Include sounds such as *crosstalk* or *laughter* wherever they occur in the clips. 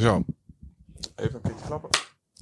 Zo. Even een keertje klappen.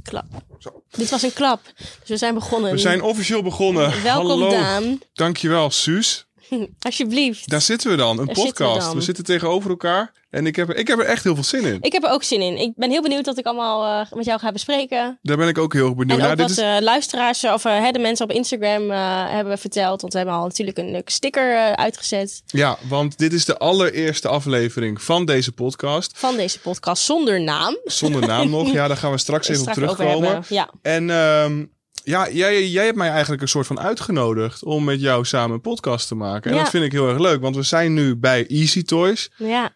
Klap. Zo. Dit was een klap. Dus we zijn begonnen. We zijn officieel begonnen. Welkom Hallo. Daan. Dankjewel, Suus. *laughs* Alsjeblieft. Daar zitten we dan, een Daar zitten we podcast. We zitten tegenover elkaar en ik heb, er- ik heb er echt heel veel zin in. Ik heb er ook zin in. Ik ben heel benieuwd wat ik allemaal eh, met jou ga bespreken. Daar ben ik ook heel benieuwd En naar. Dit wat is, eh, luisteraars of eh, de mensen op Instagram hebben verteld. Want we hebben al natuurlijk een leuke sticker uitgezet ja, want dit is de allereerste aflevering van deze podcast. van deze podcast zonder naam. Zonder naam nog. *laughs* Ja, daar gaan we straks even op Straks terugkomen. Ja. En ehm, ja, jij, jij hebt mij eigenlijk een soort van uitgenodigd om met jou samen een podcast te maken. En Ja. dat vind ik heel erg leuk, want we zijn nu bij Easy Toys. ja,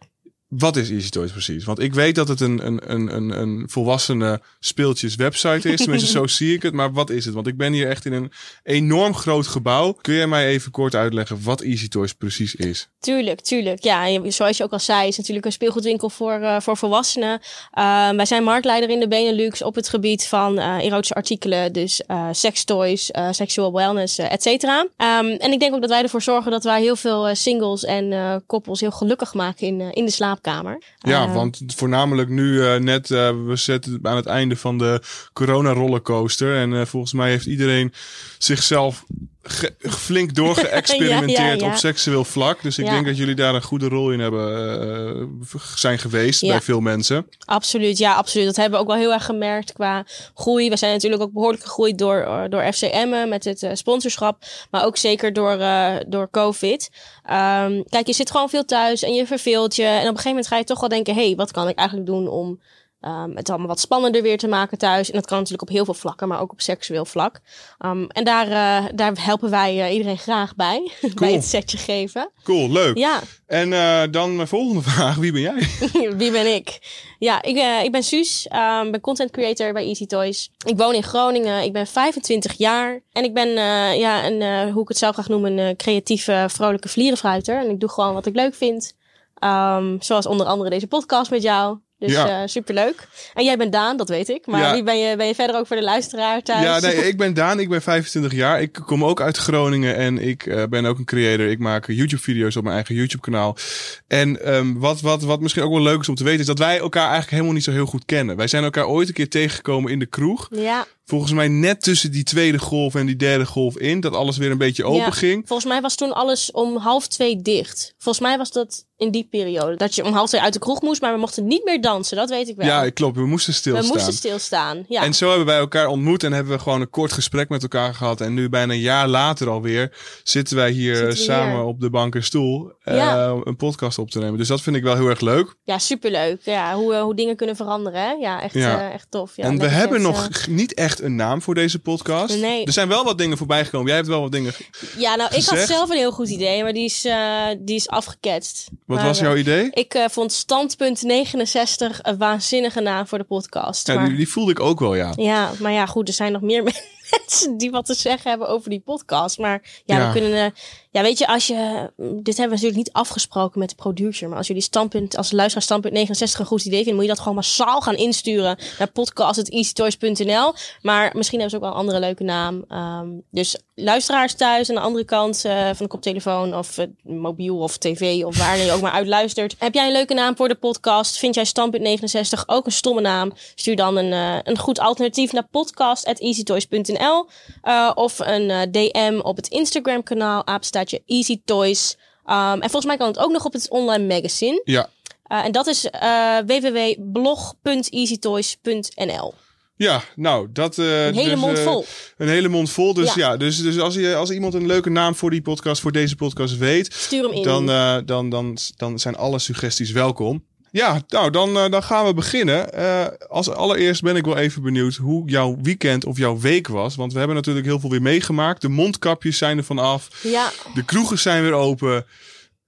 Wat is Easy Toys precies? Want ik weet dat het een, een, een, een, een volwassene speeltjes website is. Tenminste, zo *laughs* zie ik het. Maar wat is het? Want ik ben hier echt in een enorm groot gebouw. Kun jij mij even kort uitleggen wat Easy Toys precies is? tuurlijk, tuurlijk. Ja, en zoals je ook al zei, is natuurlijk een speelgoedwinkel voor, eh, voor volwassenen. Eh, wij zijn marktleider in de Benelux op het gebied van eh, erotische artikelen. Dus eh sextoys, sexual wellness, et cetera. Ehm, en ik denk ook dat wij ervoor zorgen dat wij heel veel singles en koppels heel gelukkig maken in, in de Ja, Eh, want voornamelijk nu eh, net, eh, we zitten aan het einde van de corona rollercoaster. En eh, volgens mij heeft iedereen zichzelf ge- flink doorgeëxperimenteerd Ja, *laughs* ja, ja. op seksueel vlak. Dus ik denk dat jullie daar een goede rol in hebben eh, zijn geweest bij veel mensen. Absoluut, ja, absoluut. Dat hebben we ook wel heel erg gemerkt qua groei. We zijn natuurlijk ook behoorlijk gegroeid door, eh, door FCM met het eh, sponsorschap. Maar ook zeker door, eh, door COVID. Ehm, kijk, je zit gewoon veel thuis en je verveelt je. En op een gegeven moment ga je toch wel denken... hé, hey, wat kan ik eigenlijk doen om ehm, het allemaal wat spannender weer te maken thuis? En dat kan natuurlijk op heel veel vlakken, maar ook op seksueel vlak. Ehm, en daar, eh, daar helpen wij eh, iedereen graag bij. *laughs* bij het setje geven. Cool, leuk. Ja, En eh, dan mijn volgende *laughs* vraag. Wie ben jij? *laughs* Wie ben ik? Ja, ik, ik ben Suus. Ik ben content creator bij Easy Toys. Ik woon in Groningen. Ik ben 25 jaar. En ik ben, ja, een, hoe ik het zou graag noemen, een creatieve, vrolijke vlierenfluiter. En ik doe gewoon wat ik leuk vind. Zoals onder andere deze podcast met jou. Dus Ja. eh, superleuk. En jij bent Daan, dat weet ik. Maar Ja. wie ben je, ben je verder ook voor de luisteraar thuis? Ja, nee, ik ben Daan. Ik ben 25 jaar. Ik kom ook uit Groningen en ik eh, ben ook een creator. Ik maak YouTube-video's op mijn eigen YouTube-kanaal. En ehm, wat, wat, wat misschien ook wel leuk is om te weten, is dat wij elkaar eigenlijk helemaal niet zo heel goed kennen. Wij zijn elkaar ooit een keer tegengekomen in de kroeg. Ja, Volgens mij net tussen die tweede golf en die derde golf in. Dat alles weer een beetje open Ja. ging. Volgens mij was toen alles om half twee dicht. Volgens mij was dat in die periode. Dat je om half twee uit de kroeg moest, maar we mochten niet meer dansen. Dat weet ik wel. Ja, klopt. We moesten we stilstaan. moesten stilstaan. Ja. En zo hebben wij elkaar ontmoet en hebben we gewoon een kort gesprek met elkaar gehad. En nu bijna een jaar later alweer zitten wij hier Zitten we samen hier. op de bank en stoel eh, een podcast op te nemen. Dus dat vind ik wel heel erg leuk. ja, superleuk. Ja, hoe, eh, hoe dingen kunnen veranderen. Hè? Ja, echt, Ja. eh, echt tof. Ja, en we hebben nog niet echt een naam voor deze podcast. Nee. Er zijn wel wat dingen voorbij gekomen. Jij hebt wel wat dingen. ja, nou, ik had zelf een heel goed idee, maar die is, eh, die is afgeketst. Wat Maar, was eh, jouw idee? Ik eh, vond standpunt 69 een waanzinnige naam voor de podcast. Ja, maar, die, die voelde ik ook wel, ja. ja, maar ja, goed, er zijn nog meer *laughs* mensen die wat te zeggen hebben over die podcast. Maar ja, Ja. we kunnen. eh, ja, weet je, als je. Dit hebben we natuurlijk niet afgesproken met de producer. Maar als jullie standpunt, als luisteraar standpunt 69 een goed idee vinden, moet je dat gewoon massaal gaan insturen naar podcast.easytoys.nl. Maar misschien hebben ze ook wel een andere leuke naam. Ehm, dus luisteraars thuis aan de andere kant eh, van de koptelefoon of eh, mobiel of tv of waar je ook maar uitluistert. Heb jij een leuke naam voor de podcast? Vind jij standpunt 69 ook een stomme naam? Stuur dan een, een goed alternatief naar podcast.easytoys.nl eh, of een eh, DM op het Instagram kanaal apenstaatje Easy Toys. Ehm, en volgens mij kan het ook nog op het online magazine. Ja, Eh, en dat is www.blog.easytoys.nl. ja nou, dat... eh, Een hele dus, mond vol. Een hele mond vol. Dus ja, Ja. dus, dus als, je, als iemand een leuke naam voor die podcast, voor deze podcast weet, Stuur hem in. dan, dan, dan, dan zijn alle suggesties welkom. Ja, nou, dan, eh, dan gaan we beginnen. Eh, als allereerst ben ik wel even benieuwd hoe jouw weekend of jouw week was. Want we hebben natuurlijk heel veel weer meegemaakt. De mondkapjes zijn er vanaf. ja, De kroegen zijn weer open.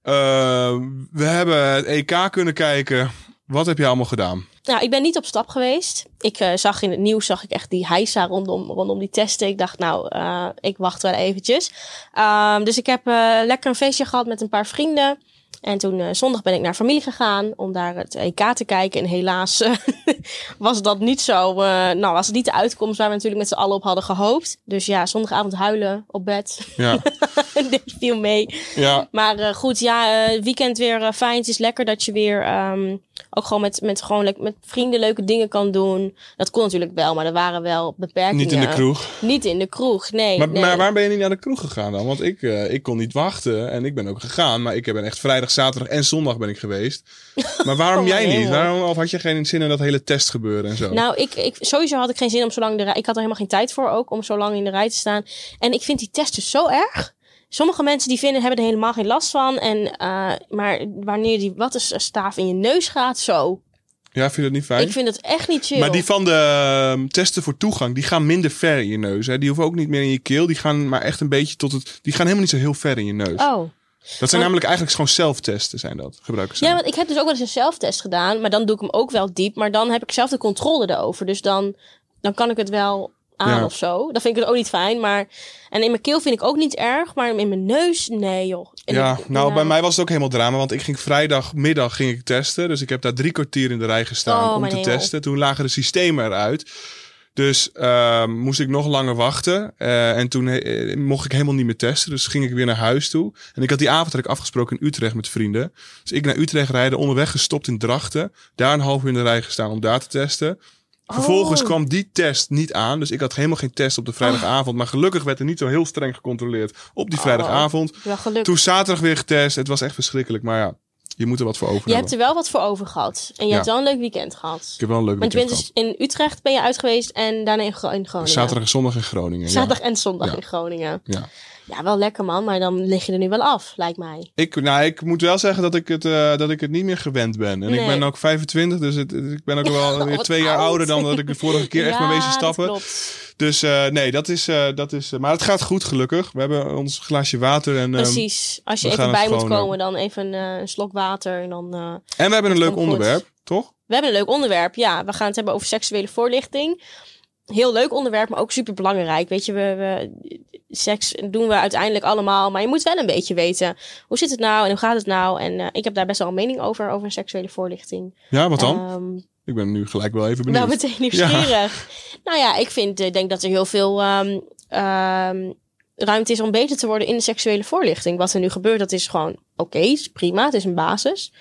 Eh, we hebben het EK kunnen kijken. Wat heb je allemaal gedaan? Nou, ik ben niet op stap geweest. Ik zag in het nieuws zag ik echt die heisa rondom, rondom die testen. Ik dacht, nou, ik wacht wel eventjes. Ehm, dus ik heb lekker een feestje gehad met een paar vrienden. En toen eh, zondag ben ik naar familie gegaan om daar het EK te kijken. En helaas eh, *laughs* was dat niet zo. eh, nou, was het niet de uitkomst waar we natuurlijk met z'n allen op hadden gehoopt. Dus ja, zondagavond huilen op bed. Ja, *laughs* Dit viel mee. ja. Maar goed, ja, weekend weer fijn. Het is lekker dat je weer ehm, ook gewoon met, met, gewoon met vrienden leuke dingen kan doen. Dat kon natuurlijk wel, maar er waren wel beperkingen. niet in de kroeg. Niet in de kroeg, nee. Maar, nee. maar waarom ben je niet naar de kroeg gegaan dan? Want ik, ik kon niet wachten en ik ben ook gegaan. Maar ik ben echt vrijdag, zaterdag en zondag ben ik geweest. *laughs* Maar waarom Oh, jij niet? Waarom of had je geen zin in dat hele testgebeuren en zo? Nou, ik, ik, sowieso had ik geen zin om zo lang de rij... Ik had er helemaal geen tijd voor ook, om zo lang in de rij te staan. En ik vind die testen zo erg. Sommige mensen die vinden, hebben er helemaal geen last van. En, eh, maar wanneer die wat is staaf in je neus gaat, zo. ja, vind je dat niet fijn? Ik vind het echt niet chill. Maar die van de ehm, testen voor toegang, die gaan minder ver in je neus. Hè? Die hoeven ook niet meer in je keel. Die gaan maar echt een beetje tot het. Die gaan helemaal niet zo heel ver in je neus. Oh. Dat zijn namelijk eigenlijk gewoon zelftesten, zijn dat. Gebruiken ze. Ja, want ik heb dus ook wel eens een zelftest gedaan. Maar dan doe ik hem ook wel diep. Maar dan heb ik zelf de controle erover. Dus dan, dan kan ik het wel aan Ja. of zo. Dan vind ik het ook niet fijn. Maar, en in mijn keel vind ik ook niet erg. Maar in mijn neus, nee joh. En ja, ik- nou bij mij was het ook helemaal drama, want ik ging vrijdagmiddag ging ik testen, dus ik heb daar drie kwartier in de rij gestaan Oh, om te testen. Toen lagen de systemen eruit, dus ehm, moest ik nog langer wachten Eh, en toen eh, mocht ik helemaal niet meer testen, dus ging ik weer naar huis toe. En ik had die avond had ik afgesproken in Utrecht met vrienden, dus ik naar Utrecht rijden, onderweg gestopt in Drachten, daar een half uur in de rij gestaan om daar te testen. Vervolgens Oh. kwam die test niet aan. Dus ik had helemaal geen test op de vrijdagavond. Maar gelukkig werd er niet zo heel streng gecontroleerd op die vrijdagavond. Wel gelukkig. Toen zaterdag weer getest. Het was echt verschrikkelijk. Maar ja, je moet er wat voor over Je hebt er wel wat voor over gehad. En je Ja. hebt wel een leuk weekend gehad. Ik heb wel een leuk Want je bent weekend dus in Utrecht ben je uit geweest en daarna in, Gro- in Groningen. gehad. Zaterdag en zondag in Groningen. Zaterdag en zondag Ja. in Groningen. Ja. ja. Wel lekker man. Maar dan lig je er nu wel af, lijkt mij. Ik, nou, ik moet wel zeggen dat ik, het, eh, dat ik het niet meer gewend ben. En ik ben ook 25, dus het, ik ben ook wel *laughs* weer twee jaar oud. ouder dan dat ik de vorige keer echt *laughs* wezen dat stappen. klopt. Dus eh, nee, dat is, eh, dat is. eh, maar het gaat goed, gelukkig. We hebben ons glaasje water en. ehm, Precies. Als je even bij moet komen, dan even een slok water. En dan, en we hebben een leuk goed. onderwerp, toch? We hebben een leuk onderwerp. Ja, we gaan het hebben over seksuele voorlichting. Heel leuk onderwerp, maar ook super belangrijk. Weet je, we, we, seks doen we uiteindelijk allemaal. Maar je moet wel een beetje weten hoe zit het nou en hoe gaat het nou. En ik heb daar best wel een mening over, over seksuele voorlichting. Ja, wat dan? Ehm, ik ben nu gelijk wel even benieuwd. wel meteen nieuwsgierig. *laughs* Nou ja, ik vind, ik denk dat er heel veel ehm, ehm, ruimte is om beter te worden in de seksuele voorlichting. Wat er nu gebeurt, dat is gewoon oké, is prima, het is een basis.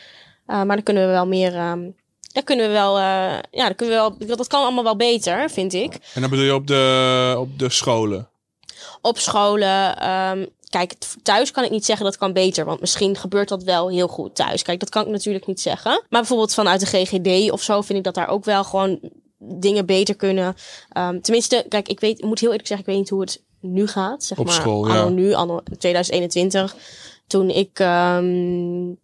Uh, maar dan kunnen we wel meer, um, daar kunnen we wel, uh, ja, dan kunnen we wel, dat kan allemaal wel beter, vind ik. En dan bedoel je op de, op de scholen? Op scholen, um, kijk, thuis kan ik niet zeggen dat kan beter. Want misschien gebeurt dat wel heel goed thuis. Kijk, dat kan ik natuurlijk niet zeggen. Maar bijvoorbeeld vanuit de GGD of zo vind ik dat daar ook wel gewoon dingen beter kunnen. Um, tenminste, kijk, ik weet, ik moet heel eerlijk zeggen, ik weet niet hoe het nu gaat. Zeg Op maar, school, anno ja. nu, anno 2021. Toen ik, um,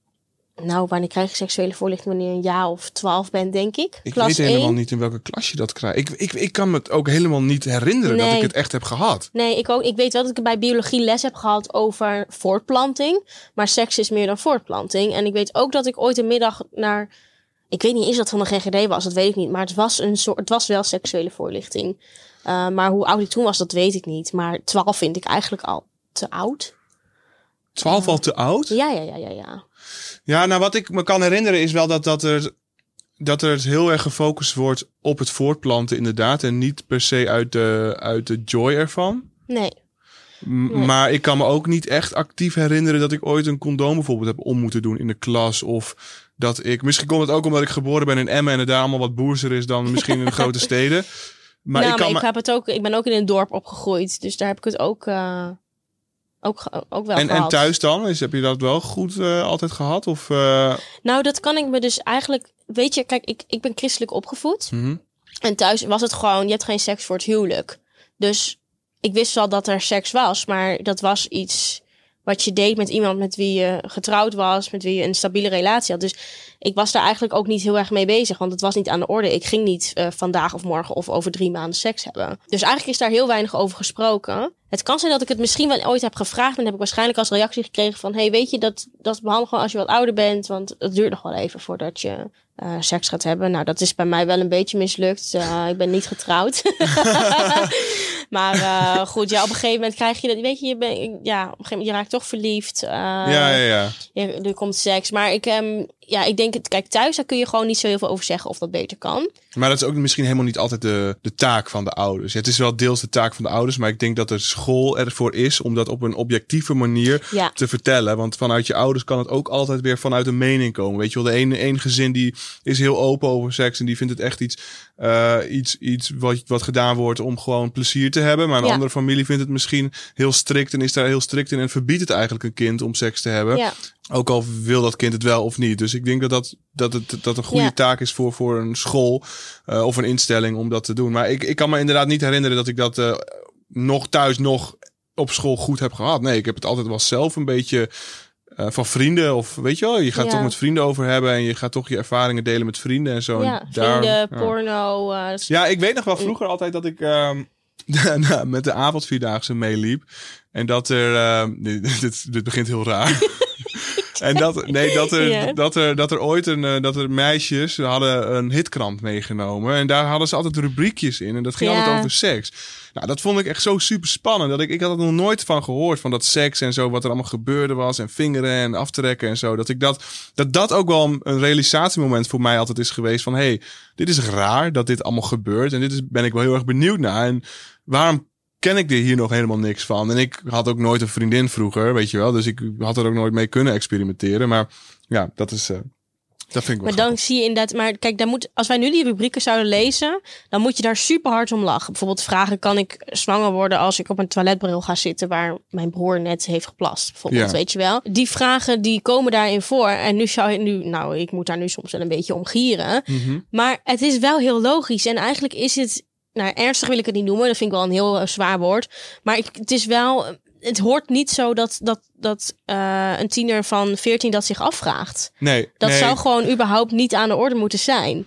nou, wanneer krijg ik seksuele voorlichting? Wanneer je een jaar of twaalf bent, denk ik. Ik Klas weet helemaal 1. niet in welke klas je dat krijgt. Ik, ik, ik kan me het ook helemaal niet herinneren dat ik het echt heb gehad. Nee, ik ook. Ik weet wel dat ik bij biologie les heb gehad over voortplanting. Maar seks is meer dan voortplanting. En ik weet ook dat ik ooit een middag naar. Ik weet niet eens dat van de GGD was, dat weet ik niet. Maar het was, een soort, het was wel seksuele voorlichting. Uh, maar hoe oud ik toen was, dat weet ik niet. Maar 12 vind ik eigenlijk al te oud. 12 al te oud? Ja, ja, ja, ja, ja. Ja, nou wat ik me kan herinneren is wel dat, dat, er, dat er heel erg gefocust wordt op het voortplanten inderdaad. En niet per se uit de, uit de joy ervan. Nee. Maar ik kan me ook niet echt actief herinneren dat ik ooit een condoom bijvoorbeeld heb om moeten doen in de klas. Of dat ik, misschien komt het ook omdat ik geboren ben in Emmen en het daar allemaal wat boerser is dan misschien in de *laughs* grote steden. Maar nou, ik kan maar ik, heb het ook, ik ben ook in een dorp opgegroeid. Dus daar heb ik het ook, uh, ook, ook wel En, gehad. en thuis dan? Is, heb je dat wel goed uh, altijd gehad? Of, uh... Nou, dat kan ik me dus eigenlijk... Weet je, kijk, ik, ik ben christelijk opgevoed. mm -hmm. En thuis was het gewoon, je hebt geen seks voor het huwelijk. Dus ik wist wel dat er seks was, maar dat was iets wat je deed met iemand met wie je getrouwd was, met wie je een stabiele relatie had. Dus ik was daar eigenlijk ook niet heel erg mee bezig, want het was niet aan de orde. Ik ging niet uh, vandaag of morgen of over drie maanden seks hebben. Dus eigenlijk is daar heel weinig over gesproken. Het kan zijn dat ik het misschien wel ooit heb gevraagd, en heb ik waarschijnlijk als reactie gekregen van, hey, weet je, dat, dat behandel gewoon als je wat ouder bent, want het duurt nog wel even voordat je uh, seks gaat hebben. Nou, dat is bij mij wel een beetje mislukt. Uh, ik ben niet getrouwd. *laughs* maar uh, goed, ja, op een gegeven moment krijg je dat. Weet je, je, ben, ja, op een gegeven moment je raakt toch verliefd. ja, ja, ja. Je, er komt seks. Maar ik, um, ja, ik denk, het, kijk, thuis daar kun je gewoon niet zo heel veel over zeggen of dat beter kan. Maar dat is ook misschien helemaal niet altijd de, de taak van de ouders. Het is wel deels de taak van de ouders, maar ik denk dat de school ervoor is om dat op een objectieve manier Ja. te vertellen. Want vanuit je ouders kan het ook altijd weer vanuit een mening komen. Weet je wel, de ene, ene gezin die is heel open over seks en die vindt het echt iets, eh, iets, iets wat, wat gedaan wordt om gewoon plezier te hebben. Maar een Ja. andere familie vindt het misschien heel strikt en is daar heel strikt in en verbiedt het eigenlijk een kind om seks te hebben. Ja. Ook al wil dat kind het wel of niet. Dus ik denk dat dat, dat, het, dat een goede Ja. taak is voor, voor een school eh, of een instelling om dat te doen. Maar ik, ik kan me inderdaad niet herinneren dat ik dat eh, nog thuis, nog op school goed heb gehad. Nee, ik heb het altijd wel zelf een beetje eh, van vrienden. Of weet je wel, je gaat Ja. toch met vrienden over hebben en je gaat toch je ervaringen delen met vrienden en zo. En Ja, daar- vrienden, ja. porno. Ja, ik weet nog wel vroeger altijd dat ik ehm, *laughs* met de avondvierdaagse meeliep. En dat er. ehm, *laughs* dit, dit begint heel raar. *laughs* en dat, nee, dat, er, *laughs* Ja. dat, er, dat er ooit een. eh, dat er meisjes hadden een hitkrant meegenomen. En daar hadden ze altijd rubriekjes in. En dat ging Ja. altijd over seks. Nou, dat vond ik echt zo super spannend. Dat ik, ik had er nog nooit van gehoord. Van dat seks en zo. Wat er allemaal gebeurde was. En vingeren en aftrekken en zo. Dat ik dat. Dat dat ook wel een- een realisatiemoment voor mij altijd is geweest. Van hey, dit is raar dat dit allemaal gebeurt. En dit is, ben ik wel heel erg benieuwd naar. En waarom ken ik er hier nog helemaal niks van? En ik had ook nooit een vriendin vroeger, weet je wel. Dus ik had er ook nooit mee kunnen experimenteren. Maar ja, dat is. eh, dat vind ik wel Maar dan zie je inderdaad, maar kijk, daar moet, als wij nu die rubrieken zouden lezen, dan moet je daar super hard om lachen. Bijvoorbeeld vragen: kan ik zwanger worden als ik op een toiletbril ga zitten waar mijn broer net heeft geplast? Bijvoorbeeld, Ja. weet je wel. Die vragen die komen daarin voor. En nu zou je nu, nou, ik moet daar nu soms wel een beetje om gieren. Mhm. Maar het is wel heel logisch. En eigenlijk is het, nou, ernstig wil ik het niet noemen. Dat vind ik wel een heel eh, zwaar woord. Maar ik, het is wel, het hoort niet zo dat, dat, dat eh, een tiener van 14 dat zich afvraagt. Nee, Dat nee. zou gewoon überhaupt niet aan de orde moeten zijn.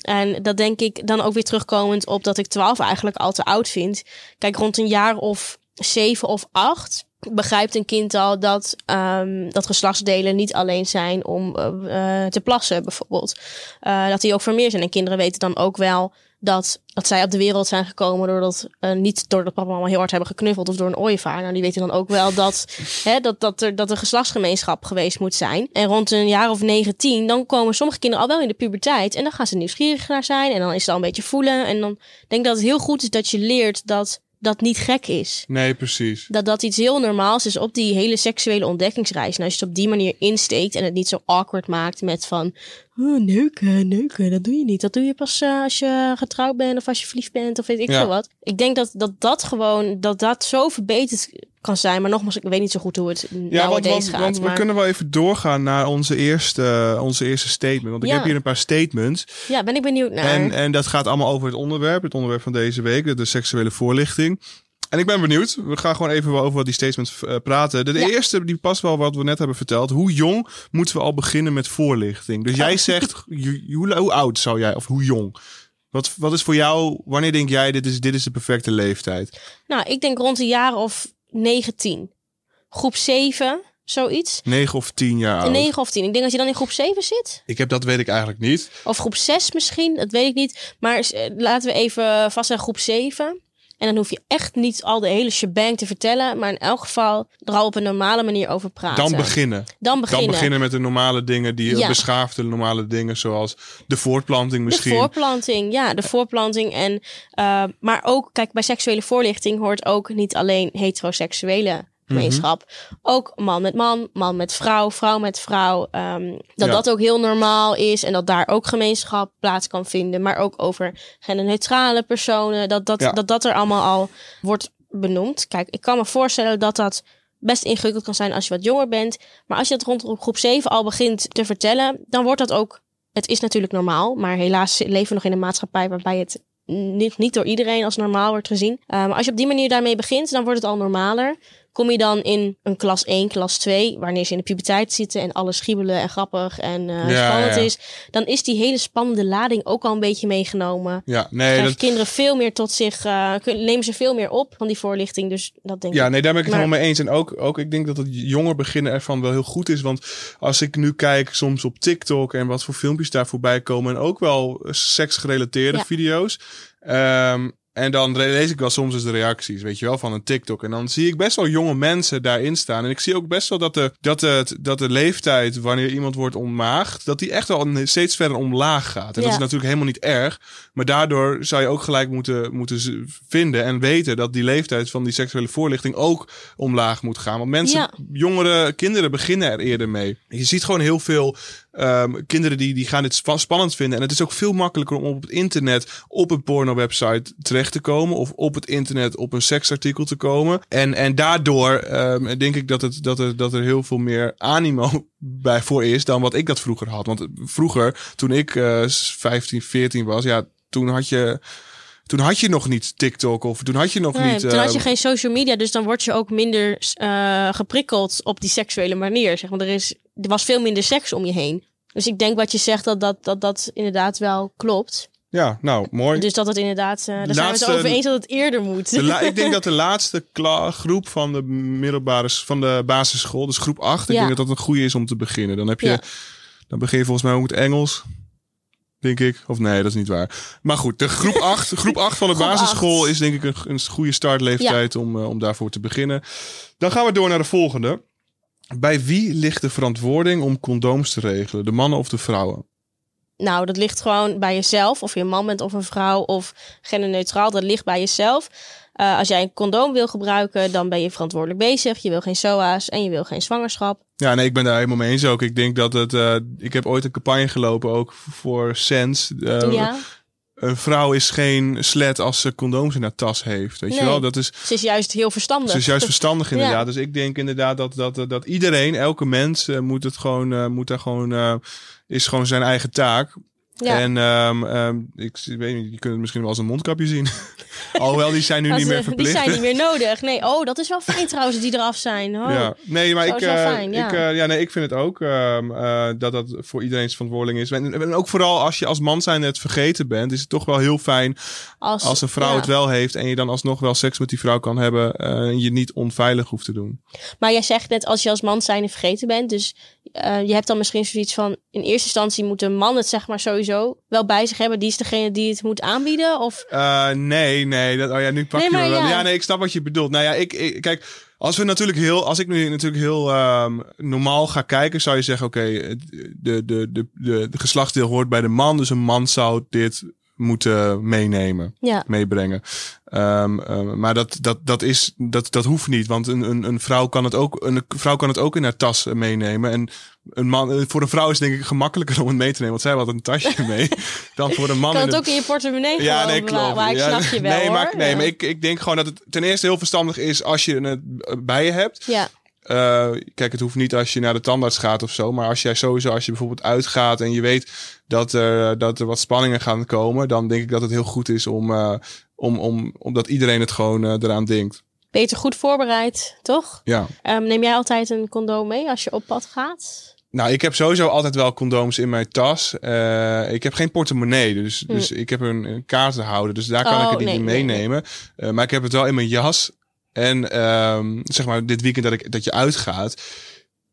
En dat denk ik dan ook weer terugkomend op dat ik 12 eigenlijk al te oud vind. Kijk, rond een jaar of zeven of acht begrijpt een kind al dat, ehm, dat geslachtsdelen niet alleen zijn om eh, eh, te plassen, bijvoorbeeld. Eh, dat die ook voor meer zijn. En kinderen weten dan ook wel dat, dat zij op de wereld zijn gekomen doordat eh, niet doordat papa en mama heel hard hebben geknuffeld of door een ooievaar. Nou, die weten dan ook wel dat, *laughs* hè, dat, dat, er, dat er geslachtsgemeenschap geweest moet zijn. En rond een jaar of 19, dan komen sommige kinderen al wel in de puberteit en dan gaan ze nieuwsgierig naar zijn en dan is het al een beetje voelen. En dan denk ik dat het heel goed is dat je leert dat dat niet gek is. Nee, precies. Dat dat iets heel normaals is op die hele seksuele ontdekkingsreis. En als je het op die manier insteekt en het niet zo awkward maakt met van... Oh, neuken, neuken, dat doe je niet. Dat doe je pas eh, als je getrouwd bent of als je verliefd bent of weet ik Ja. veel wat. Ik denk dat, dat dat gewoon, dat dat zo verbeterd kan zijn. Maar nogmaals, ik weet niet zo goed hoe het Ja, want, nowadays want, gaat. want we maar- kunnen wel even doorgaan naar onze eerste, onze eerste statement. Want ik Ja. heb hier een paar statements. Ja, ben ik benieuwd naar. En, en dat gaat allemaal over het onderwerp. Het onderwerp van deze week, de seksuele voorlichting. En ik ben benieuwd. We gaan gewoon even over wat die statements eh, praten. De, de Ja. eerste, die past wel wat we net hebben verteld. Hoe jong moeten we al beginnen met voorlichting? Dus jij zegt, hoe, hoe oud zou jij, of hoe jong? Wat, wat is voor jou, wanneer denk jij, dit is, dit is de perfecte leeftijd? Nou, ik denk rond een jaar of 19. Groep 7, zoiets. 9 of 10 jaar oud? 9 of 10. Ik denk dat je dan in groep 7 zit. Ik heb dat weet ik eigenlijk niet. Of groep 6 misschien, dat weet ik niet. Maar eh, laten we even vaststellen groep 7. En dan hoef je echt niet al de hele shebang te vertellen. Maar in elk geval er al op een normale manier over praten. Dan beginnen. Dan beginnen. Dan beginnen met de normale dingen, die Ja. beschaafde normale dingen, zoals de voortplanting misschien. De voorplanting, ja, de voorplanting. En, eh, maar ook, kijk, bij seksuele voorlichting hoort ook niet alleen heteroseksuele gemeenschap. Ook man met man, man met vrouw, vrouw met vrouw. ehm, dat Ja. dat ook heel normaal is en dat daar ook gemeenschap plaats kan vinden. Maar ook over genderneutrale personen, dat dat, Ja. dat dat er allemaal al wordt benoemd. Kijk, ik kan me voorstellen dat dat best ingewikkeld kan zijn als je wat jonger bent. Maar als je dat rond groep 7 al begint te vertellen, dan wordt dat ook. Het is natuurlijk normaal, maar helaas leven we nog in een maatschappij waarbij het niet, niet door iedereen als normaal wordt gezien. Maar als je op die manier daarmee begint, dan wordt het al normaler. Kom je dan in een klas 1, klas 2, wanneer ze in de puberteit zitten en alles schiebelen en grappig en uh, Ja, spannend ja. is, dan is die hele spannende lading ook al een beetje meegenomen. Ja, nee, dat, kinderen veel meer tot zich, uh, kun- nemen ze veel meer op van die voorlichting. Dus dat denk ja, ik. nee, daar ben ik het Maar- helemaal mee eens. En ook, ook, ik denk dat het jonger beginnen ervan wel heel goed is. Want als ik nu kijk soms op TikTok en wat voor filmpjes daar voorbij komen. En ook wel seksgerelateerde Ja. video's. ehm, En dan lees ik wel soms eens de reacties, weet je wel, van een TikTok. En dan zie ik best wel jonge mensen daarin staan. En ik zie ook best wel dat de, dat dat de leeftijd, wanneer iemand wordt ontmaagd, dat die echt wel steeds verder omlaag gaat. En dat is natuurlijk helemaal niet erg. Maar daardoor zou je ook gelijk moeten, moeten vinden en weten dat die leeftijd van die seksuele voorlichting ook omlaag moet gaan. Want mensen, Ja. jongere kinderen beginnen er eerder mee. Je ziet gewoon heel veel ehm, kinderen die, die gaan dit spa- spannend vinden. En het is ook veel makkelijker om op het internet op een porno-website terecht te komen. Of op het internet op een seksartikel te komen. En, en daardoor ehm, denk ik dat, het, dat, er, dat er heel veel meer animo *laughs* bij voor is dan wat ik dat vroeger had. Want vroeger, toen ik eh 15, 14 was, ja, toen had je. Toen had je nog niet TikTok of toen had je nog Nee, niet. toen had je ehm, geen social media, dus dan word je ook minder eh, geprikkeld op die seksuele manier. Zeg maar. er, is, er was veel minder seks om je heen. Dus ik denk wat je zegt, dat dat, dat, dat inderdaad wel klopt. Ja, nou, mooi. Dus dat het inderdaad, eh daar zijn we het over eens dat het eerder moet. La- ik *laughs* denk dat de laatste groep van de middelbare van de basisschool, dus groep 8, ik denk dat dat een goede is om te beginnen. Dan heb je, Ja. dan begin je volgens mij ook met Engels. Denk ik. Of nee, dat is niet waar. Maar goed, de groep *laughs* 8, groep 8 van de Groep basisschool is denk ik een, een goede startleeftijd om, eh, om daarvoor te beginnen. Dan gaan we door naar de volgende. Bij wie ligt de verantwoording om condooms te regelen? De mannen of de vrouwen? Nou, dat ligt gewoon bij jezelf. Of je een man bent of een vrouw of genderneutraal. Dat ligt bij jezelf. Eh, als jij een condoom wil gebruiken, dan ben je verantwoordelijk bezig. Je wil geen SOA's en je wil geen zwangerschap. Ja, nee, ik ben daar helemaal mee eens ook. Ik denk dat het. eh, ik heb ooit een campagne gelopen ook voor Sens. Eh, ja, Een vrouw is geen slet als ze condooms in haar tas heeft. Weet je wel? Dat is, ze is juist heel verstandig. ze is juist verstandig *laughs* Ja. inderdaad. Dus ik denk inderdaad dat, dat, dat iedereen, elke mens, eh, moet het gewoon, eh, moet daar gewoon, eh, is gewoon zijn eigen taak. Ja. En ehm, ehm, ik weet niet, je kunt het misschien wel als een mondkapje zien. *laughs* Alhoewel, die zijn nu niet meer eh, die verplicht. zijn niet meer nodig. Nee, oh, dat is wel fijn trouwens die eraf zijn. Oh. Ja, nee, maar Zo ik, eh, fijn, ja. ik, eh, ja, nee, ik vind het ook ehm, eh, dat dat voor iedereen's verantwoording is. En, en ook vooral als je als man zijn het vergeten bent, is het toch wel heel fijn Als, als een vrouw ja. het wel heeft en je dan alsnog wel seks met die vrouw kan hebben en je niet onveilig hoeft te doen. Maar jij zegt net als je als man zijn vergeten bent. Dus eh, je hebt dan misschien zoiets van... In eerste instantie moet een man het zeg maar sowieso wel bij zich hebben. Die is degene die het moet aanbieden. Of Eh, nee, nee, dat, oh ja, nu pak Nee, je maar me wel. ja. Ja. nee, ik snap wat je bedoelt. Nou ja, ik, ik kijk. Als we natuurlijk heel, als ik nu natuurlijk heel ehm, normaal ga kijken, zou je zeggen: oké, de, de, de, de, de geslachtsdeel hoort bij de man, dus een man zou dit moeten meenemen. ja, meebrengen. Ehm, ehm, maar dat, dat, dat, is, dat, dat hoeft niet. Want een, een, een, vrouw kan het ook, een vrouw kan het ook in haar tas eh, meenemen. En een man, eh, voor een vrouw is het denk ik gemakkelijker om het mee te nemen. Want zij had een tasje *laughs* mee. dan voor een man. kan het ook in je portemonnee ja, nee, klopt. Maar ik Ja, snap je wel nee, maar, hoor. nee, Ja. maar ik, ik denk gewoon dat het ten eerste heel verstandig is als je het bij je hebt. Ja, Eh, kijk, het hoeft niet als je naar de tandarts gaat of zo. Maar als jij sowieso, als je bijvoorbeeld uitgaat en je weet dat er, dat er wat spanningen gaan komen. Dan denk ik dat het heel goed is om, eh, om, om, omdat iedereen het gewoon eh, eraan denkt. beter goed voorbereid, toch? Ja. Ehm, neem jij altijd een condoom mee als je op pad gaat? Nou, ik heb sowieso altijd wel condooms in mijn tas. Eh, ik heb geen portemonnee, dus, dus ik heb een, een kaartenhouder. Dus daar kan Hm. Oh, ik het niet nee, nee. meenemen. Eh, maar ik heb het wel in mijn jas. En ehm, zeg maar, dit weekend dat, ik, dat je uitgaat...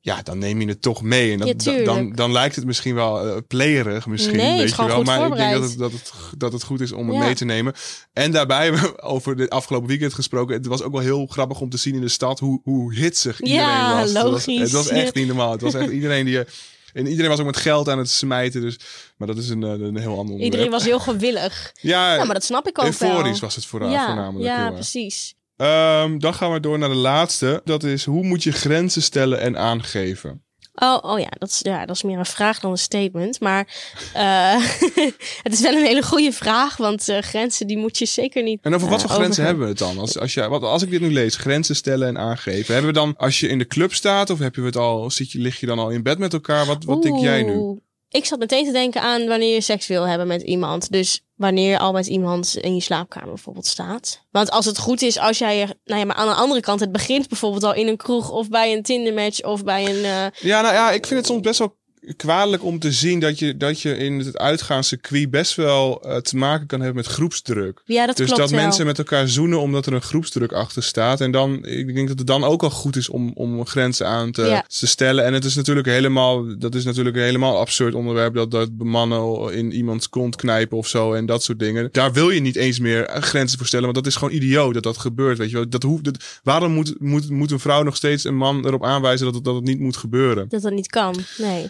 Ja, dan neem je het toch mee. En dat, Ja, dan, dan lijkt het misschien wel eh plerig, misschien. Nee, weet je wel. Maar ik denk dat het, dat, het, dat het goed is om het Ja. mee te nemen. En daarbij, *laughs* over dit afgelopen weekend gesproken... Het was ook wel heel grappig om te zien in de stad... hoe, hoe hitsig iedereen Ja, was. Het was. logisch. Het was echt niet normaal. Het was echt *laughs* iedereen die... En iedereen was ook met geld aan het smijten. Dus, maar dat is een, eh, een heel ander onderwerp. Iedereen was heel gewillig. Ja, maar dat snap ik ook wel. euforisch was het vooral, ja, voornamelijk. ja precies. Ehm, dan gaan we door naar de laatste. Dat is, hoe moet je grenzen stellen en aangeven? Oh, oh ja, dat is, ja, dat is meer een vraag dan een statement. Maar eh, *laughs* het is wel een hele goede vraag, want eh, grenzen die moet je zeker niet. En over wat eh, voor grenzen overgaan. hebben we het dan? Als, als, je, wat, als ik dit nu lees, grenzen stellen en aangeven. Hebben we dan, als je in de club staat, of heb je het al, zit je, lig je dan al in bed met elkaar? Wat, wat denk jij nu? Ik zat meteen te denken aan wanneer je seks wil hebben met iemand. Dus wanneer je al met iemand in je slaapkamer bijvoorbeeld staat. Want als het goed is, als jij. Nou ja, maar aan de andere kant, het begint bijvoorbeeld al in een kroeg... of bij een Tinder-match of bij een... eh, Ja, nou ja, ik vind het soms best wel kwalijk om te zien dat je, dat je in het uitgaanscircuit best wel eh, te maken kan hebben met groepsdruk. Ja, dat dus klopt dat wel. mensen met elkaar zoenen omdat er een groepsdruk achter staat. En dan, ik denk dat het dan ook al goed is om, om grenzen aan te, Ja. te stellen. En het is natuurlijk helemaal, dat is natuurlijk een helemaal absurd onderwerp. Dat, dat mannen in iemands kont knijpen of zo en dat soort dingen. Daar wil je niet eens meer grenzen voor stellen. Want dat is gewoon idioot dat dat gebeurt. Weet je wel. Dat hoeft, dat, waarom moet, moet, moet een vrouw nog steeds een man erop aanwijzen dat het, dat het niet moet gebeuren? Dat dat niet kan. Nee.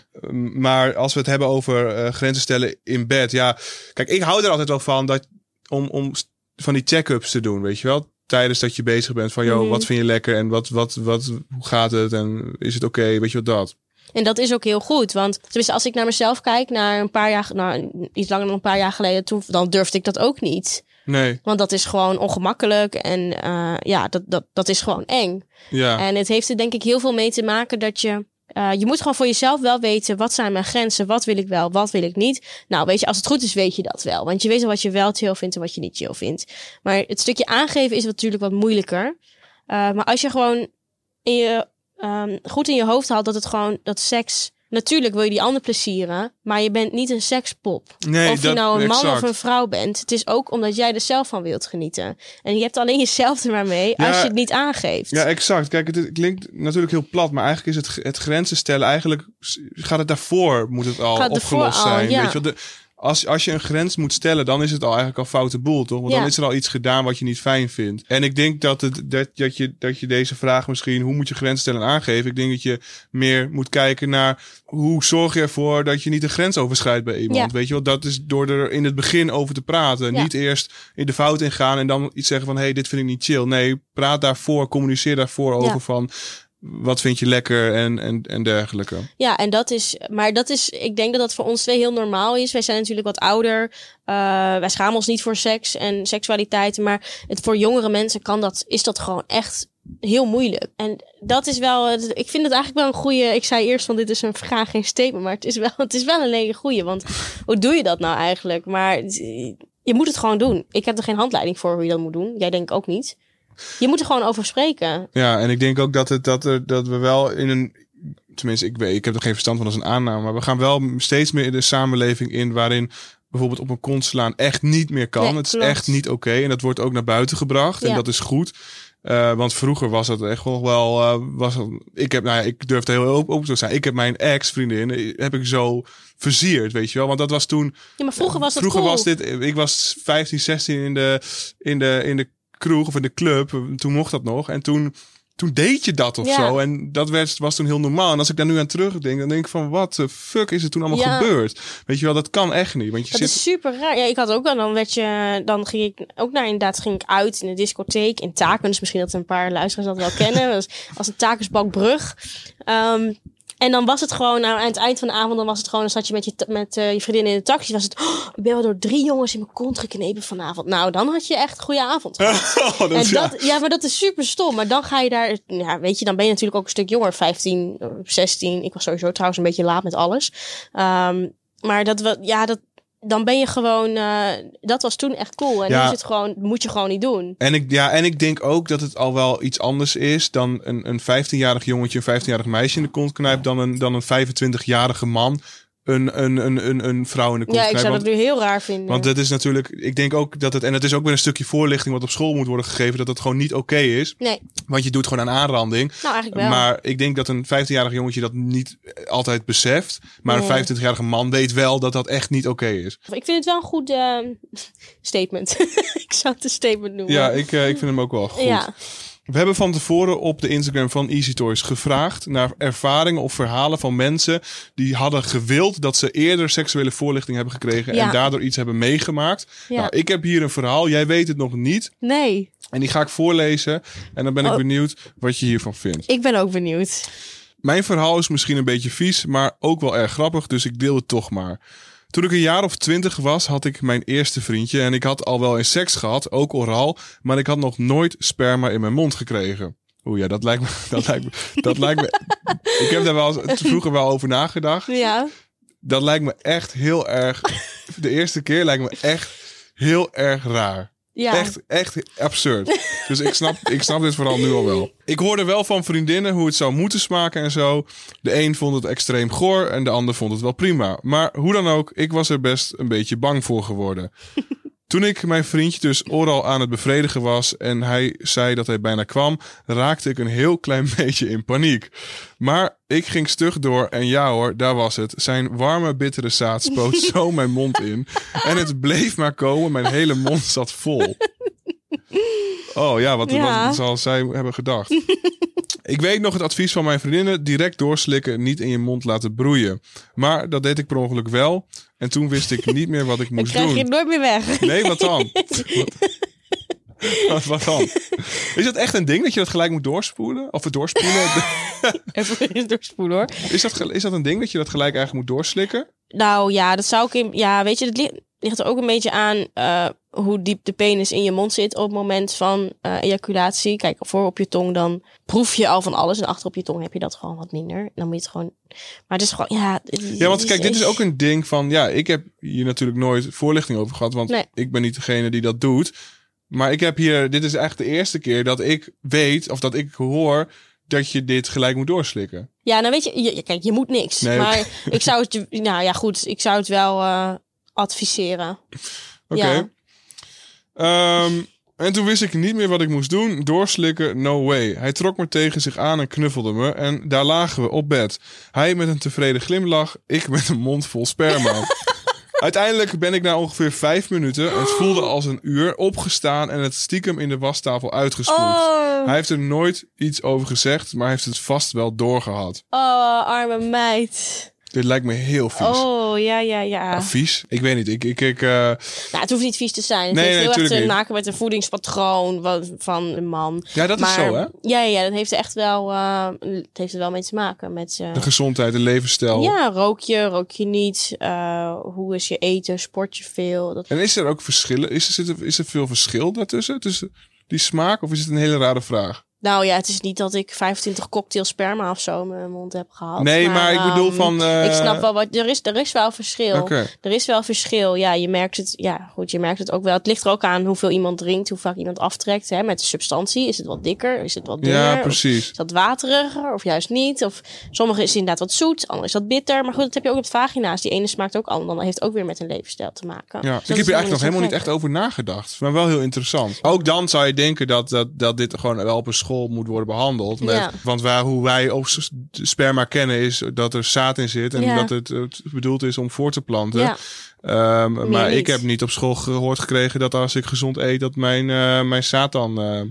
Maar als we het hebben over eh, grenzen stellen in bed. Ja, kijk, ik hou er altijd wel van dat, om, om van die check-ups te doen, weet je wel. Tijdens dat je bezig bent van, joh, Mhm. wat vind je lekker en wat, wat, wat, hoe gaat het en is het oké, weet je wat dat. En dat is ook heel goed. Want tenminste, als ik naar mezelf kijk, naar een paar jaar, nou, iets langer dan een paar jaar geleden, toen, dan durfde ik dat ook niet. Nee, Want dat is gewoon ongemakkelijk en eh, ja, dat, dat, dat is gewoon eng. ja. En het heeft er denk ik heel veel mee te maken dat je. Eh, je moet gewoon voor jezelf wel weten, wat zijn mijn grenzen? Wat wil ik wel, wat wil ik niet? Nou, weet je, als het goed is, weet je dat wel. Want je weet al wat je wel chill vindt en wat je niet chill vindt. Maar het stukje aangeven is natuurlijk wat moeilijker. Eh, maar als je gewoon in je, ehm, goed in je hoofd haalt dat het gewoon, dat seks... Natuurlijk wil je die ander plezieren, maar je bent niet een sekspop. Nee, of je dat- nou een man exact. of een vrouw bent. Het is ook omdat jij er zelf van wilt genieten. En je hebt alleen jezelf er maar mee als je het niet aangeeft. Ja, exact. Kijk, het, het klinkt natuurlijk heel plat, maar eigenlijk is het, het grenzen stellen, eigenlijk gaat het daarvoor, moet het al Gaat opgelost al, zijn. ja. Weet je, wel, de, als, als je een grens moet stellen, dan is het al eigenlijk al foute boel, toch? Want Ja. dan is er al iets gedaan wat je niet fijn vindt. En ik denk dat, het, dat, dat, je, dat je deze vraag misschien, hoe moet je grenzen stellen en aangeven? Ik denk dat je meer moet kijken naar hoe zorg je ervoor dat je niet een grens overschrijdt bij iemand. Ja. Weet je wel, dat is door er in het begin over te praten. Ja. Niet eerst in de fout ingaan en dan iets zeggen van, hé, hey, dit vind ik niet chill. Nee, praat daarvoor, communiceer daarvoor over van, wat vind je lekker en, en, en dergelijke. Ja, en dat is, maar dat is, ik denk dat dat voor ons twee heel normaal is. Wij zijn natuurlijk wat ouder. Eh, wij schamen ons niet voor seks en seksualiteit. Maar het, voor jongere mensen kan dat, is dat gewoon echt heel moeilijk. En dat is wel, ik vind het eigenlijk wel een goede. Ik zei eerst van dit is een vraag, geen statement. Maar het is wel, *laughs* het is wel een hele goede. Want hoe doe je dat nou eigenlijk? Maar je moet het gewoon doen. Ik heb er geen handleiding voor hoe je dat moet doen. Jij denk ik ook niet. Je moet er gewoon over spreken. Ja, en ik denk ook dat, het, dat, er, dat we wel in een. Tenminste, ik, weet, ik heb er geen verstand van als een aanname. Maar we gaan wel steeds meer in de samenleving in waarin bijvoorbeeld op een kont slaan echt niet meer kan. Nee, het is klopt. echt niet oké. En dat wordt ook naar buiten gebracht. En dat is goed. Eh, want vroeger was dat echt wel wel. eh, was het- ik heb, nou ja, ik durf er heel open te zijn. Ik heb mijn ex-vriendin, eh, heb ik zo versierd, weet je wel. Want dat was toen. Ja, maar vroeger was dat Vroeger cool. was dit, ik was 15, 16 in de, in de, in de kroeg of in de club. Toen mocht dat nog. En toen, toen deed je dat of Ja. zo. En dat werd, was toen heel normaal. En als ik daar nu aan terugdenk, dan denk ik van, wat de fuck is er toen allemaal Ja. gebeurd? Weet je wel, dat kan echt niet. Want je Dat zit... is super raar. Ja, ik had ook wel, dan werd je, dan ging ik ook naar, inderdaad, ging ik uit in de discotheek in Takens. Misschien dat een paar luisteraars dat wel kennen. Dat was als een Takensbakbrug. Ehm en dan was het gewoon, nou, aan het eind van de avond, dan was het gewoon, dan zat je met je, met, eh, je vriendin in de taxi. Was het, oh, ik ben wel door drie jongens in mijn kont geknepen vanavond. Nou, dan had je echt een goede avond. *laughs* Oh, dat, En ja. dat, ja, maar dat is super stom. Maar dan ga je daar, ja, weet je, dan ben je natuurlijk ook een stuk jonger, 15, eh, 16. Ik was sowieso trouwens een beetje laat met alles. Ehm, maar dat, ja, dat, dan ben je gewoon, eh, dat was toen echt cool. En Ja. nu is het gewoon, moet je gewoon niet doen. En ik, ja, en ik denk ook dat het al wel iets anders is dan een, een 15-jarig jongetje, een 15-jarig meisje in de kont knijpt, dan een, dan een 25-jarige man een, een, een, een, een vrouw in de kont Ja, ik zou Want- dat nu heel raar vinden. Want dat is natuurlijk, ik denk ook dat het, en het is ook weer een stukje voorlichting wat op school moet worden gegeven, dat het gewoon niet oké is. nee, Want je doet gewoon aan aanranding. nou eigenlijk wel. Maar ik denk dat een 15-jarig jongetje dat niet altijd beseft. Maar Nee. een 25-jarige man weet wel dat dat echt niet oké is. Ik vind het wel een goed eh, *laughs* statement. *laughs* ik zou het een statement noemen. Ja, ik, eh, ik vind hem ook wel goed. Ja. We hebben van tevoren op de Instagram van Easy Toys gevraagd naar ervaringen of verhalen van mensen die hadden gewild dat ze eerder seksuele voorlichting hebben gekregen Ja. en daardoor iets hebben meegemaakt. Ja. Nou, ik heb hier een verhaal. Jij weet het nog niet. Nee, En die ga ik voorlezen. En dan ben ik Oh. benieuwd wat je hiervan vindt. ik ben ook benieuwd. Mijn verhaal is misschien een beetje vies, maar ook wel erg grappig, dus ik deel het toch maar. Toen ik een jaar of twintig was, had ik mijn eerste vriendje en ik had al wel eens seks gehad, ook oraal, maar ik had nog nooit sperma in mijn mond gekregen. Oeh ja, dat lijkt me, *laughs* dat lijkt me, dat lijkt me. *laughs* Ik heb daar wel eens vroeger wel over nagedacht. Ja, Dat lijkt me echt heel erg. De eerste keer lijkt me echt heel erg raar. Ja. Echt, echt absurd. *laughs* dus ik snap, ik snap dit vooral nu al wel. Ik hoorde wel van vriendinnen hoe het zou moeten smaken en zo. De een vond het extreem goor en de ander vond het wel prima. Maar hoe dan ook, ik was er best een beetje bang voor geworden. *laughs* Toen ik mijn vriendje dus oral aan het bevredigen was en hij zei dat hij bijna kwam, raakte ik een heel klein *laughs* beetje in paniek. Maar ik ging stug door en ja hoor, daar was het. Zijn warme, bittere zaad spoot *laughs* zo mijn mond in. En het bleef maar komen, mijn hele mond zat vol. *laughs* Oh ja, wat, Ja. wat zal zij hebben gedacht? Ik weet nog het advies van mijn vriendinnen: direct doorslikken, niet in je mond laten broeien. Maar dat deed ik per ongeluk wel. En toen wist ik niet meer wat ik *laughs* Dan moest krijg je doen. het nooit meer weg. Nee, wat dan? *laughs* *laughs* wat, wat dan? Is dat echt een ding dat je dat gelijk moet doorspoelen? Of het doorspoelen? Even doorspoelen hoor. Is dat, is dat een ding dat je dat gelijk eigenlijk moet doorslikken? Nou ja, dat zou ik in. Ja, weet je, het ligt, er ook een beetje aan eh, hoe diep de penis in je mond zit op het moment van eh, ejaculatie. Kijk, voor op je tong dan proef je al van alles. En achter op je tong heb je dat gewoon wat minder. En dan moet je het gewoon. Maar het is gewoon. Ja, Ja, want kijk, dit is ook een ding van... Ja, ik heb hier natuurlijk nooit voorlichting over gehad. Want Nee. ik ben niet degene die dat doet. Maar ik heb hier... Dit is eigenlijk de eerste keer dat ik weet... Of dat ik hoor dat je dit gelijk moet doorslikken. Ja, nou weet je, je- kijk, je moet niks. Nee, maar ik zou het, nou ja, goed, ik zou het wel eh, adviseren. Oké. Ja. Ehm, en toen wist ik niet meer wat ik moest doen. Doorslikken, no way. Hij trok me tegen zich aan en knuffelde me. En daar lagen we op bed. Hij met een tevreden glimlach. Ik met een mond vol sperma. *laughs* Uiteindelijk ben ik na ongeveer vijf minuten, het voelde als een uur, opgestaan en het stiekem in de wastafel uitgespoeld. Oh, Hij heeft er nooit iets over gezegd, maar heeft het vast wel doorgehad. oh, arme meid. Dit lijkt me heel vies. Oh, ja, ja, ja. Vies? Ik weet niet. Ik, ik, ik, eh, Nou, het hoeft niet vies te zijn. Het Nee, heeft nee, heel erg te niet. maken met een voedingspatroon van, de man. ja, dat is zo, hè? Ja, ja, dat heeft er echt wel, eh, het heeft er wel mee te maken. Met, eh, De gezondheid, de levensstijl. ja, rook je, rook je niet? Hoe is je eten? Sport je veel? Dat... En is er ook verschillen? Is er, er, is er veel verschil daartussen? Tussen die smaak? Of is het een hele rare vraag? Nou ja, het is niet dat ik 25 cocktails sperma of zo in mijn mond heb gehad. nee, maar, ik bedoel ehm, van... eh, Ik snap wel wat. Er is, er is wel verschil. Er is wel verschil. Ja, je merkt het. Ja, goed, je merkt het ook wel. Het ligt er ook aan hoeveel iemand drinkt, hoe vaak iemand aftrekt. Hè, met de substantie. Is het wat dikker? Is het wat dunner? Ja, precies. Is dat wateriger of juist niet? Of sommige is inderdaad wat zoet, andere is wat bitter. Maar goed, dat heb je ook met vagina's. Die ene smaakt ook anders. Dat heeft ook weer met een levensstijl te maken. Ja, Dus ik dat heb hier eigenlijk nog helemaal niet echt over nagedacht. Maar wel heel interessant. Ook dan zou je denken dat, dat, dat dit gewoon wel op een school moet worden behandeld. Met, Ja. Want waar, hoe wij s- sperma kennen is dat er zaad in zit. En Ja. dat het, het bedoeld is om voor te planten. Ja, Ehm, maar ik heb niet op school gehoord gekregen dat als ik gezond eet, dat mijn, eh, mijn zaad dan eh,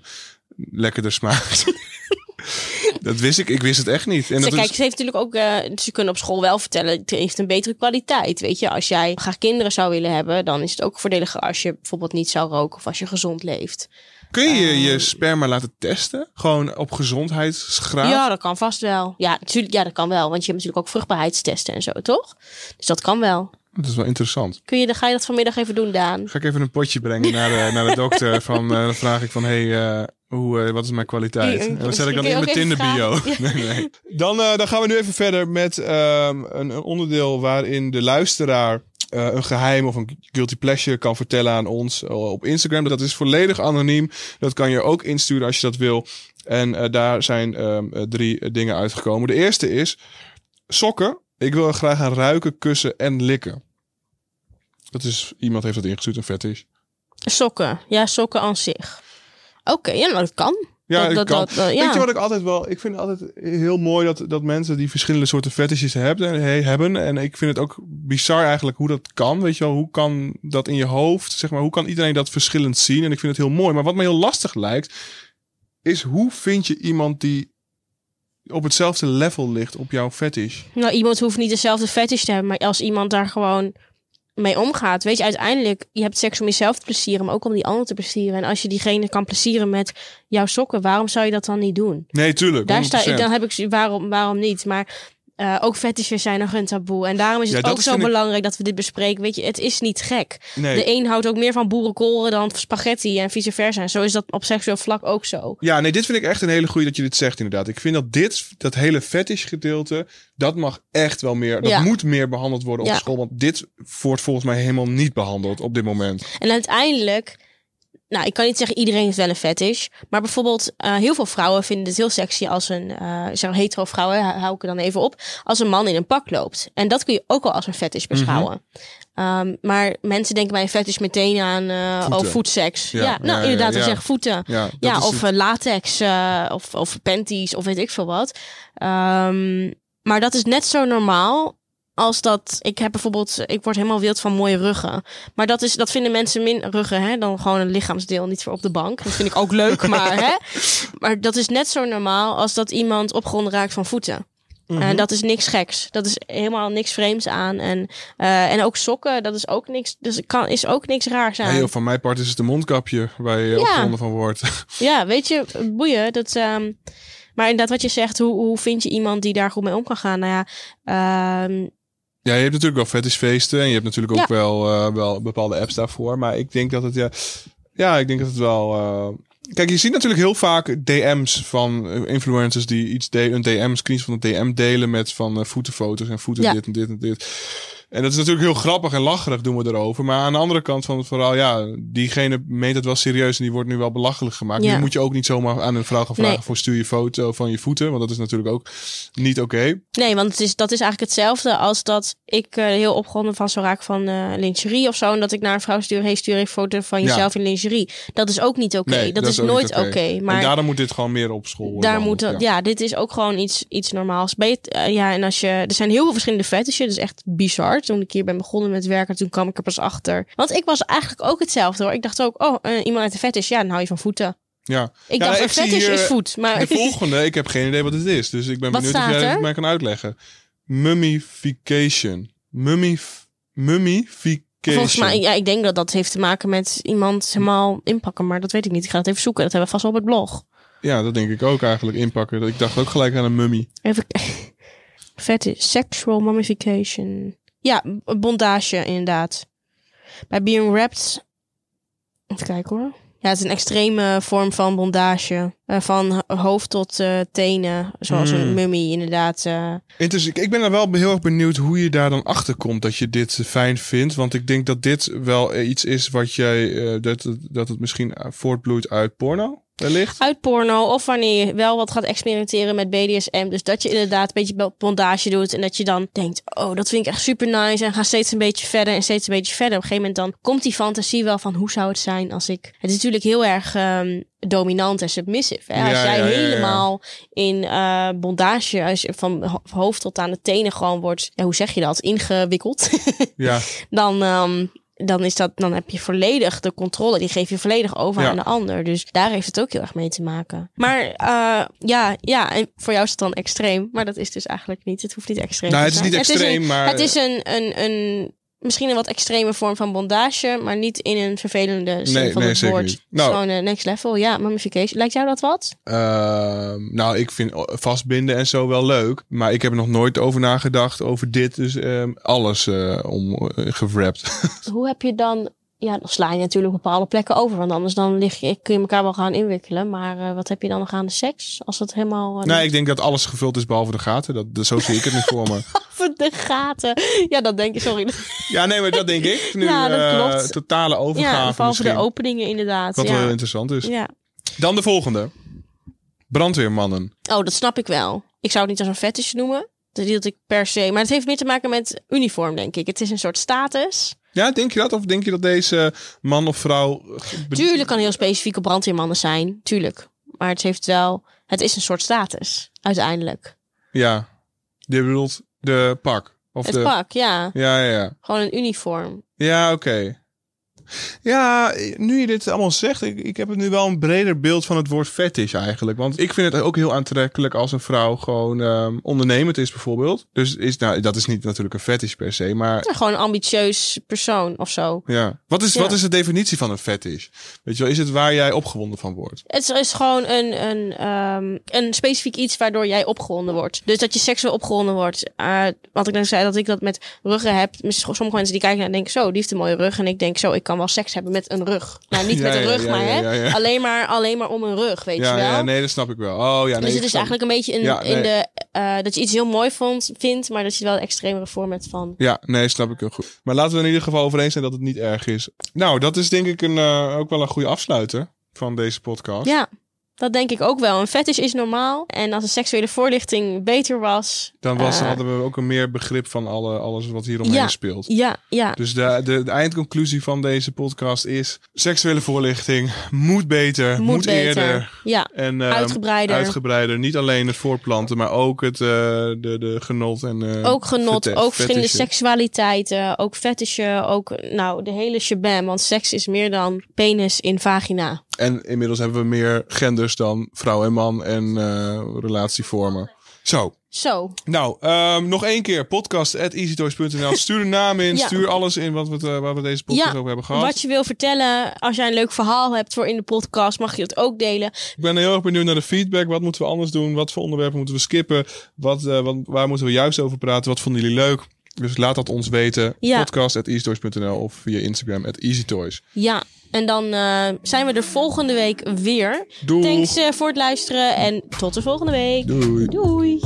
lekkerder smaakt. *laughs* dat wist ik. Ik wist het echt niet. En Ze, dat kijk, is, ze heeft natuurlijk ook, eh, ze kunnen op school wel vertellen, het heeft een betere kwaliteit. Weet je, als jij graag kinderen zou willen hebben, dan is het ook voordeliger als je bijvoorbeeld niet zou roken of als je gezond leeft. Kun je ehm, je sperma laten testen? Gewoon op gezondheidsgraad? Ja, dat kan vast wel. Ja, natuurlijk, ja, dat kan wel, want je hebt natuurlijk ook vruchtbaarheidstesten en zo, toch? Dus dat kan wel. Dat is wel interessant. Kun je, dan ga je dat vanmiddag even doen, Daan? Ga ik even een potje brengen naar de, naar de dokter. *laughs* Van, eh, dan vraag ik van, hey, eh, hoe, eh, wat is mijn kwaliteit? En dan zet ik dan in mijn Tinder bio. *laughs* Nee, nee. Dan, eh, dan gaan we nu even verder met ehm, een, een onderdeel waarin de luisteraar eh, een geheim of een guilty pleasure kan vertellen aan ons eh, op Instagram. Dat is volledig anoniem. Dat kan je ook insturen als je dat wil. En eh, daar zijn ehm, eh, drie dingen uitgekomen. De eerste is sokken. Ik wil graag aan ruiken, kussen en likken. Dat is, iemand heeft dat ingestuurd, een fetish. Sokken. Ja, sokken aan zich. Oké, ja, nou, dat kan. Ja, dat, kan. dat, dat- ja. Weet je wat ik altijd wel... Ik vind het altijd heel mooi dat, dat mensen die verschillende soorten fetishes hebben, he- hebben. En ik vind het ook bizar eigenlijk hoe dat kan. Weet je wel, hoe kan dat in je hoofd? Zeg maar, hoe kan iedereen dat verschillend zien? En ik vind het heel mooi. Maar wat me heel lastig lijkt, is hoe vind je iemand die op hetzelfde level ligt op jouw fetish? Nou, iemand hoeft niet dezelfde fetish te hebben, maar als iemand daar gewoon mee omgaat, weet je, uiteindelijk, je hebt seks om jezelf te plezieren, maar ook om die ander te plezieren. En als je diegene kan plezieren met jouw sokken, waarom zou je dat dan niet doen? Nee, tuurlijk. Daar sta 100%. ik, dan heb ik, waarom, waarom niet? Maar eh, ook fetishes zijn nog een taboe. En daarom is het ook is- zo ik- belangrijk dat we dit bespreken. Weet je, het is niet gek. Nee. De een houdt ook meer van boerenkoren dan spaghetti en vice versa. En zo is dat op seksueel vlak ook zo. Ja, nee, dit vind ik echt een hele goede dat je dit zegt inderdaad. Ik vind dat dit, dat hele fetish gedeelte, dat mag echt wel meer, dat Ja. moet meer behandeld worden op Ja. school. Want dit wordt volgens mij helemaal niet behandeld op dit moment. En uiteindelijk, nou, ik kan niet zeggen iedereen heeft wel een fetish. Maar bijvoorbeeld, uh, heel veel vrouwen vinden het heel sexy als een, uh, zeg hetero vrouwen, hou ik er dan even op, als een man in een pak loopt. En dat kun je ook al als een fetish beschouwen. Mm -hmm. um, maar mensen denken bij een fetish meteen aan uh, oh, voetseks. Ja, ja, nou ja, inderdaad, ja, zeg voeten. Ja, of het. latex, of, of panties, of weet ik veel wat. Um, maar dat is net zo normaal als dat ik heb bijvoorbeeld, ik word helemaal wild van mooie ruggen. Maar dat is, dat vinden mensen min ruggen, hè, dan gewoon een lichaamsdeel, niet voor op de bank. Dat vind ik ook leuk, *laughs* maar hè. Maar dat is net zo normaal als dat iemand opgewonden raakt van voeten. Mm En dat is niks geks. Dat is helemaal niks vreemds aan. En, uh, en ook sokken, dat is ook niks. Dus kan, is ook niks raars aan. Nee, van mijn part is het een mondkapje waar je ja. van wordt. *laughs* Ja, weet je, boeien. Dat, um, maar inderdaad, wat je zegt, hoe, hoe vind je iemand die daar goed mee om kan gaan? Nou ja, um, ja, je hebt natuurlijk wel fetishfeesten en je hebt natuurlijk ook ja. wel, uh, wel bepaalde apps daarvoor. Maar ik denk dat het ja, ja, ik denk dat het wel. Uh, kijk, je ziet natuurlijk heel vaak DM's van influencers die iets de een DM, screens van een DM delen met van uh, voetenfoto's en voeten ja. dit en dit en dit. En dat is natuurlijk heel grappig en lacherig doen we erover. Maar aan de andere kant van het verhaal, ja, diegene meent het wel serieus en die wordt nu wel belachelijk gemaakt. Ja. Nu moet je ook niet zomaar aan een vrouw gaan vragen nee. voor stuur je foto van je voeten. Want dat is natuurlijk ook niet oké. Okay. Nee, want het is, dat is eigenlijk hetzelfde als dat ik uh, heel opgewonden van zo raak van uh, lingerie of zo. En dat ik naar een vrouw stuur, hey stuur een foto van jezelf ja. in lingerie. Dat is ook niet oké. Okay. Nee, dat, dat, is, nooit oké. Okay. Maar en daarom moet dit gewoon meer op school worden. Daar moet, ja. ja. dit is ook gewoon iets, iets normaals. Uh, ja, en als je, er zijn heel veel verschillende fetishen. Dat is echt bizar. Toen ik hier ben begonnen met werken, toen kwam ik er pas achter. Want ik was eigenlijk ook hetzelfde hoor. Ik dacht ook, oh, uh, iemand uit de fetish, ja, dan hou je van voeten. Ja. Ik ja, dacht, een fetish is voet. Maar... De volgende, ik heb geen idee wat het is. Dus ik ben wat benieuwd of jij het mij kan uitleggen. Mummification. Mummif mummification. Volgens mij, ja, ik denk dat dat heeft te maken met iemand helemaal inpakken. Maar dat weet ik niet. Ik ga het even zoeken. Dat hebben we vast op het blog. Ja, dat denk ik ook eigenlijk, inpakken. Ik dacht ook gelijk aan een mummie. Even... *laughs* Fetish, sexual mummification. Ja, bondage inderdaad. Bij being wrapped. Even kijken hoor. Ja, het is een extreme vorm van bondage. Uh, van hoofd tot uh, tenen. Zoals een mummie, inderdaad. Uh. Ik ben er wel heel erg benieuwd hoe je daar dan achter komt dat je dit fijn vindt. Want ik denk dat dit wel iets is wat jij. dat, dat het misschien voortbloeit uit porno. Wellicht. Uit porno of wanneer je wel wat gaat experimenteren met BDSM. Dus dat je inderdaad een beetje bondage doet. En dat je dan denkt, oh, dat vind ik echt super nice. En ga steeds een beetje verder en steeds een beetje verder. Op een gegeven moment dan komt die fantasie wel van hoe zou het zijn als ik... Het is natuurlijk heel erg um, dominant en submissive. Hè? Als jij ja, ja, helemaal in uh, bondage, als je van hoofd tot aan de tenen gewoon wordt... Ja, hoe zeg je dat? Ingewikkeld. *laughs* ja. dan... Um, dan is dat, dan heb je volledig de controle. Die geef je volledig over ja. aan de ander. Dus daar heeft het ook heel erg mee te maken. Maar uh, ja, ja, en voor jou is het dan extreem. Maar dat is dus eigenlijk niet. Het hoeft niet extreem nou, te zijn. Het is niet extreem, het is een, maar... Het is een, een, een misschien een wat extreme vorm van bondage, maar niet in een vervelende zin nee, van nee, het woord. niet. Nou, Nou- gewoon uh, next level. Ja, mummification. Lijkt jou dat wat? Ehm, nou, ik vind vastbinden en zo wel leuk. Maar ik heb er nog nooit over nagedacht over dit. Dus ehm, alles eh, om eh, gewrapt. *laughs* Hoe heb je dan... Ja, dan sla je natuurlijk bepaalde plekken over. Want anders dan lig je, kun je elkaar wel gaan inwikkelen. Maar uh, wat heb je dan nog aan de seks? Als dat helemaal... Uh, nee, ik denk dat alles gevuld is behalve de gaten. Dat, dat, zo zie ik het nu voor me. *laughs* *laughs* De gaten. Ja, dat denk je, sorry. *laughs* Ja, nee, maar dat denk ik. Nu, Ja, dat eh, totale overgave ja, behalve de openingen inderdaad. Wat ja. wel interessant is. ja. Dan de volgende. Brandweermannen. Oh, dat snap ik wel. Ik zou het niet als een fetish noemen. Dat hield ik per se. Maar het heeft meer te maken met uniform, denk ik. Het is een soort status. Ja, denk je dat? Of denk je dat deze man of vrouw... Tuurlijk kan heel specifiek op brandweermannen zijn. Tuurlijk. Maar het heeft wel... Het is een soort status, uiteindelijk. Ja. Je bedoelt de pak. Of het de... pak, ja. Ja, ja, ja. Gewoon een uniform. Ja, oké. Ja, nu je dit allemaal zegt, ik, ik heb het nu wel een breder beeld van het woord fetish eigenlijk. Want ik vind het ook heel aantrekkelijk als een vrouw gewoon um, ondernemend is bijvoorbeeld. Dus is, nou, dat is niet natuurlijk een fetish per se, maar... Ja, gewoon een ambitieus persoon of zo. Ja. Wat is, Ja. wat is de definitie van een fetish? Weet je wel, is het waar jij opgewonden van wordt? Het is gewoon een, een, ehm, een specifiek iets waardoor jij opgewonden wordt. Dus dat je seksueel opgewonden wordt. Uh, wat ik net zei, dat ik dat met ruggen heb. Sommige mensen die kijken en denken, zo, die heeft een mooie rug. En ik denk, zo, ik kan wel seks hebben met een rug. Nou, niet *laughs* Ja, met een rug, ja, maar hè. Alleen, maar, alleen maar om een rug, weet je wel. ja, nee, dat snap ik wel. Oh ja, nee. dus het is eigenlijk een beetje in, in de, eh, dat je iets heel mooi vond, vindt, maar dat je wel een extremere vorm hebt van. Ja, nee, snap ik heel goed. Maar laten we in ieder geval over eens zijn dat het niet erg is. Nou, dat is denk ik een, eh, ook wel een goede afsluiter van deze podcast. Ja, dat denk ik ook wel. Een fetish is normaal. En als de seksuele voorlichting beter was. Dan was, eh, hadden we ook een meer begrip van alle, alles wat hieromheen Ja. speelt. Ja, ja. Dus de, de, de eindconclusie van deze podcast is... seksuele voorlichting moet beter, moet, beter. eerder. Ja, En, ehm, uitgebreider. uitgebreider. Niet alleen het voorplanten, maar ook het eh, de, de genot. En, eh, ook genot, ook verschillende seksualiteiten, ook fetishen, ook nou de hele shabam. Want seks is meer dan penis in vagina. En inmiddels hebben we meer genders dan vrouw en man en eh, relatievormen. Zo, Zo, nou, ehm, nog één keer. Podcast at easytoys.nl. Stuur de naam in, *laughs* Ja. stuur alles in wat we, het, eh, waar we deze podcast Ja, over hebben gehad. wat je wil vertellen, als jij een leuk verhaal hebt voor in de podcast, mag je dat ook delen. Ik ben heel erg benieuwd naar de feedback. Wat moeten we anders doen? Wat voor onderwerpen moeten we skippen? Wat, eh, wat, waar moeten we juist over praten? Wat vonden jullie leuk? Dus laat dat ons weten. Ja. Podcast at easytoys.nl of via Instagram at easytoys. Ja, en dan eh, zijn we er volgende week weer. Doei. Thanks eh, voor het luisteren en tot de volgende week. Doei. Doei.